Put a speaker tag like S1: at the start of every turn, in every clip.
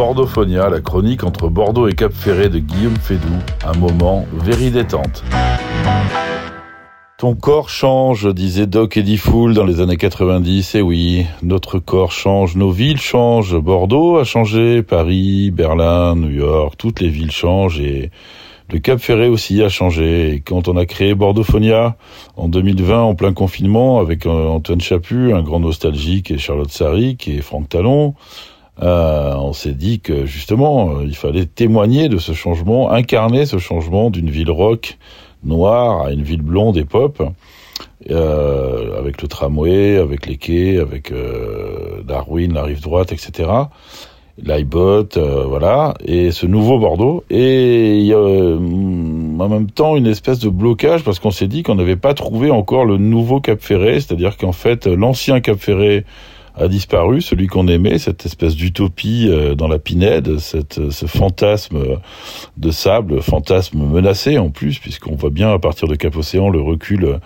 S1: Bordophonia, la chronique entre Bordeaux et Cap Ferré de Guillaume Fédou. Un moment very détente. Ton corps change, disait Doc Eddie Fool dans les années 90. Et eh oui, notre corps change, nos villes changent. Bordeaux a changé, Paris, Berlin, New York, toutes les villes changent et le Cap Ferré aussi a changé. Quand on a créé Bordophonia en 2020 en plein confinement avec euh, Antoine Chaput, un grand nostalgique, et Charlotte Saric et Franck Talon, euh, on s'est dit que justement, euh, il fallait témoigner de ce changement, incarner ce changement d'une ville rock noire à une ville blonde et pop, euh, avec le tramway, avec les quais, avec Darwin, la rive droite, etc. l'iBot, voilà, et ce nouveau Bordeaux. Et a en même temps une espèce de blocage parce qu'on s'est dit qu'on n'avait pas trouvé encore le nouveau Cap Ferré, c'est-à-dire qu'en fait l'ancien Cap Ferré a disparu, celui qu'on aimait, cette espèce d'utopie euh, dans la Pinède, cette, ce fantasme de sable, fantasme menacé en plus, puisqu'on voit bien à partir de Cap Océan le recul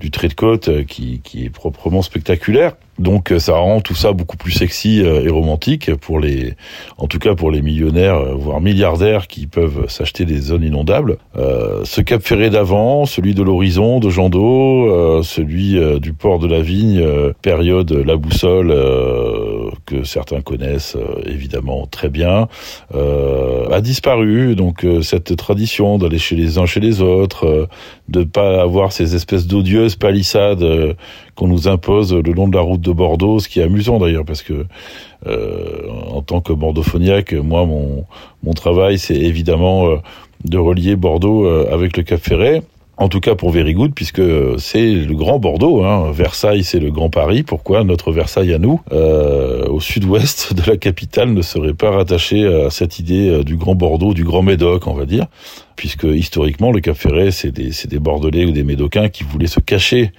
S1: du trait de côte euh, qui, qui est proprement spectaculaire. Donc euh, ça rend tout ça beaucoup plus sexy et romantique pour les, en tout cas pour les millionnaires, voire milliardaires qui peuvent s'acheter des zones inondables. Euh, ce Cap Ferré d'avant, celui de l'horizon, de Jean d'Eau, celui du port de la Vigne, période la boussole que certains connaissent évidemment très bien, a disparu. Donc cette tradition d'aller chez les uns chez les autres, de pas avoir ces espèces d'odieuses palissades qu'on nous impose le long de la route de Bordeaux, ce qui est amusant d'ailleurs parce que euh, en tant que bordophoniaque, moi mon mon travail c'est évidemment euh, de relier Bordeaux euh, avec le Cap Ferret. En tout cas pour Very Good, puisque c'est le grand Bordeaux. Hein. Versailles, c'est le grand Paris. Pourquoi notre Versailles à nous, euh, au sud-ouest de la capitale, ne serait pas rattaché à cette idée du grand Bordeaux, du grand Médoc, on va dire? Puisque historiquement le Cap Ferret c'est des, des Bordelais ou des Médocains qui voulaient se cacher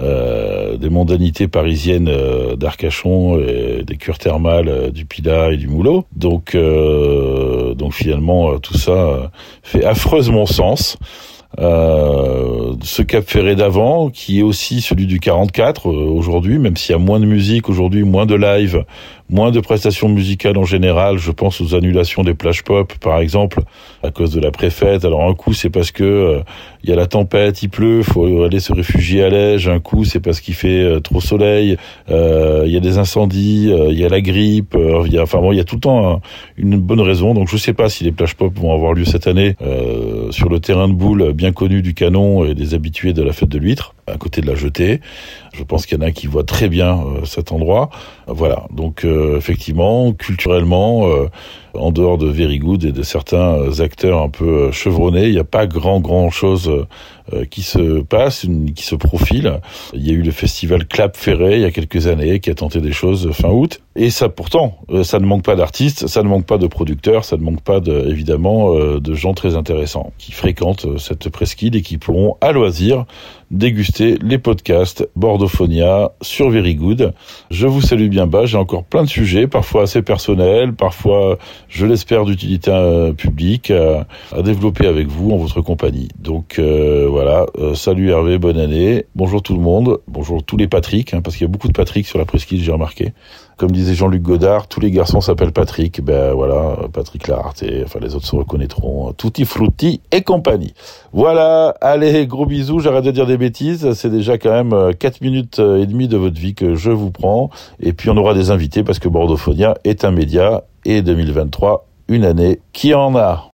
S1: euh, des mondanités parisiennes euh, d'Arcachon, des cures thermales euh, du Pilat et du Moulot. Donc, euh, donc finalement tout ça fait affreusement sens. Euh, ce Cap Ferré d'avant, qui est aussi celui du 44 aujourd'hui, même s'il y a moins de musique aujourd'hui, moins de live, moins de prestations musicales en général. Je pense aux annulations des plages pop, par exemple, à cause de la préfète. Alors un coup, c'est parce que euh, il y a la tempête, il pleut, faut aller se réfugier à l'Ège. Un coup, c'est parce qu'il fait euh, trop soleil. Euh, il y a des incendies, il y a la grippe. il y a, enfin bon, il y a tout le temps une bonne raison. Donc je sais pas si les plages pop vont avoir lieu cette année sur le terrain de boule bien connu du canon et des habitués de la fête de l'huître à côté de la jetée. Je pense qu'il y en a qui voient très bien euh, cet endroit. Voilà. Donc euh, effectivement, culturellement, euh, en dehors de Very Good et de certains acteurs un peu chevronnés, il n'y a pas grand grand chose qui se passe, qui se profile. Il y a eu le festival Clap Ferré il y a quelques années qui a tenté des choses fin août. Et ça, pourtant, ça ne manque pas d'artistes, ça ne manque pas de producteurs, ça ne manque pas de, évidemment de gens très intéressants qui fréquentent cette presqu'île et qui pourront à loisir déguster les podcasts Bordophonia sur Very Good. Je vous salue bien bas, j'ai encore plein de sujets, parfois assez personnels, parfois, je l'espère, d'utilité euh, publique à, développer avec vous en votre compagnie. Donc euh, voilà, euh, salut Hervé, bonne année, bonjour tout le monde, bonjour tous les Patrick, hein, parce qu'il y a beaucoup de Patrick sur la presqu'île, j'ai remarqué. Comme disait Jean-Luc Godard, tous les garçons s'appellent Patrick. Ben voilà, Patrick Larté, enfin les autres se reconnaîtront. Tutti Frutti et compagnie. Voilà, allez, gros bisous, j'arrête de dire des bêtises. C'est déjà quand même 4 euh, minutes euh, et demie de votre vie que je vous prends. Et puis on aura des invités parce que Bordophonia est un média et 2023, une année qui en a.